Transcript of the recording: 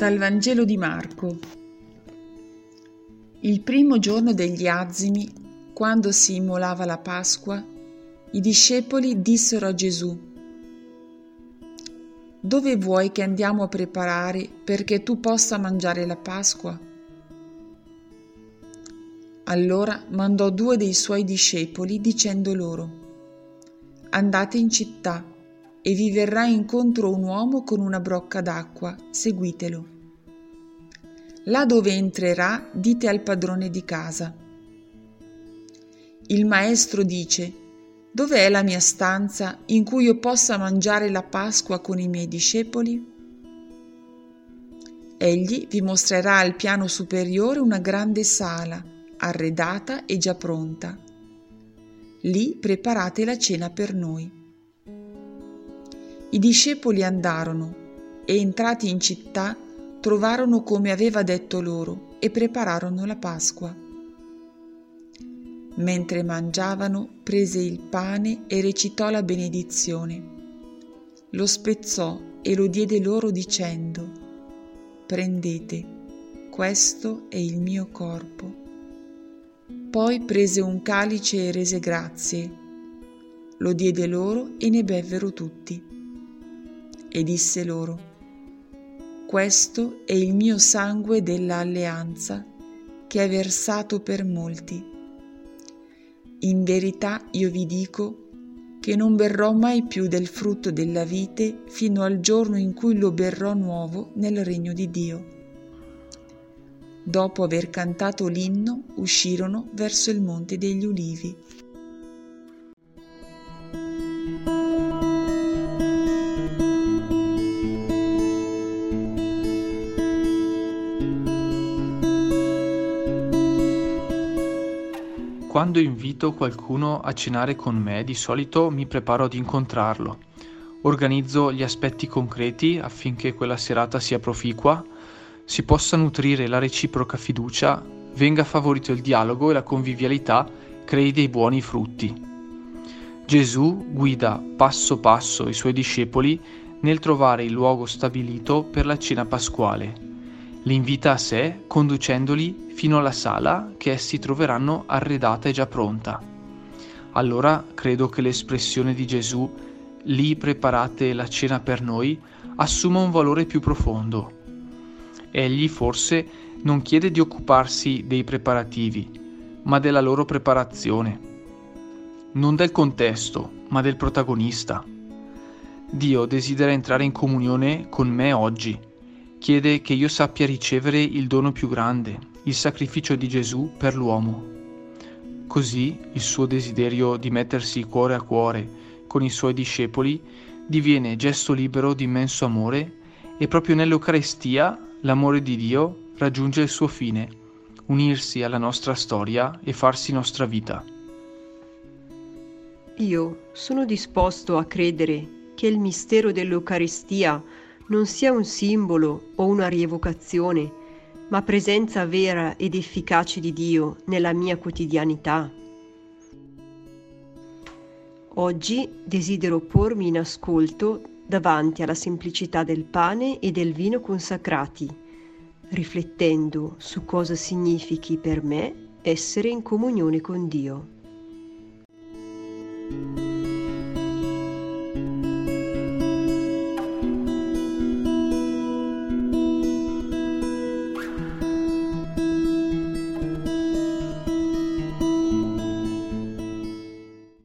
Dal Vangelo di Marco. Il primo giorno degli azimi, quando si immolava la Pasqua, i discepoli dissero a Gesù, Dove vuoi che andiamo a preparare perché tu possa mangiare la Pasqua? Allora mandò due dei suoi discepoli dicendo loro, Andate in città e vi verrà incontro un uomo con una brocca d'acqua, seguitelo. Là dove entrerà, dite al padrone di casa. Il maestro dice, Dov'è la mia stanza in cui io possa mangiare la Pasqua con i miei discepoli? Egli vi mostrerà al piano superiore una grande sala, arredata e già pronta. Lì preparate la cena per noi. I discepoli andarono e entrati in città trovarono come aveva detto loro e prepararono la Pasqua. Mentre mangiavano prese il pane e recitò la benedizione. Lo spezzò e lo diede loro dicendo, Prendete, questo è il mio corpo. Poi prese un calice e rese grazie, lo diede loro e ne bevvero tutti e disse loro, Questo è il mio sangue della alleanza che è versato per molti. In verità io vi dico che non berrò mai più del frutto della vite fino al giorno in cui lo berrò nuovo nel regno di Dio. Dopo aver cantato l'inno, uscirono verso il monte degli ulivi. Quando invito qualcuno a cenare con me, di solito mi preparo ad incontrarlo. Organizzo gli aspetti concreti affinché quella serata sia proficua, si possa nutrire la reciproca fiducia, venga favorito il dialogo e la convivialità crei dei buoni frutti. Gesù guida passo passo i suoi discepoli nel trovare il luogo stabilito per la cena pasquale li invita a sé conducendoli fino alla sala che essi troveranno arredata e già pronta. Allora credo che l'espressione di Gesù, lì preparate la cena per noi, assuma un valore più profondo. Egli forse non chiede di occuparsi dei preparativi, ma della loro preparazione. Non del contesto, ma del protagonista. Dio desidera entrare in comunione con me oggi chiede che io sappia ricevere il dono più grande, il sacrificio di Gesù per l'uomo. Così il suo desiderio di mettersi cuore a cuore con i suoi discepoli diviene gesto libero di immenso amore e proprio nell'Eucarestia l'amore di Dio raggiunge il suo fine, unirsi alla nostra storia e farsi nostra vita. Io sono disposto a credere che il mistero dell'Eucaristia non sia un simbolo o una rievocazione, ma presenza vera ed efficace di Dio nella mia quotidianità. Oggi desidero pormi in ascolto davanti alla semplicità del pane e del vino consacrati, riflettendo su cosa significhi per me essere in comunione con Dio.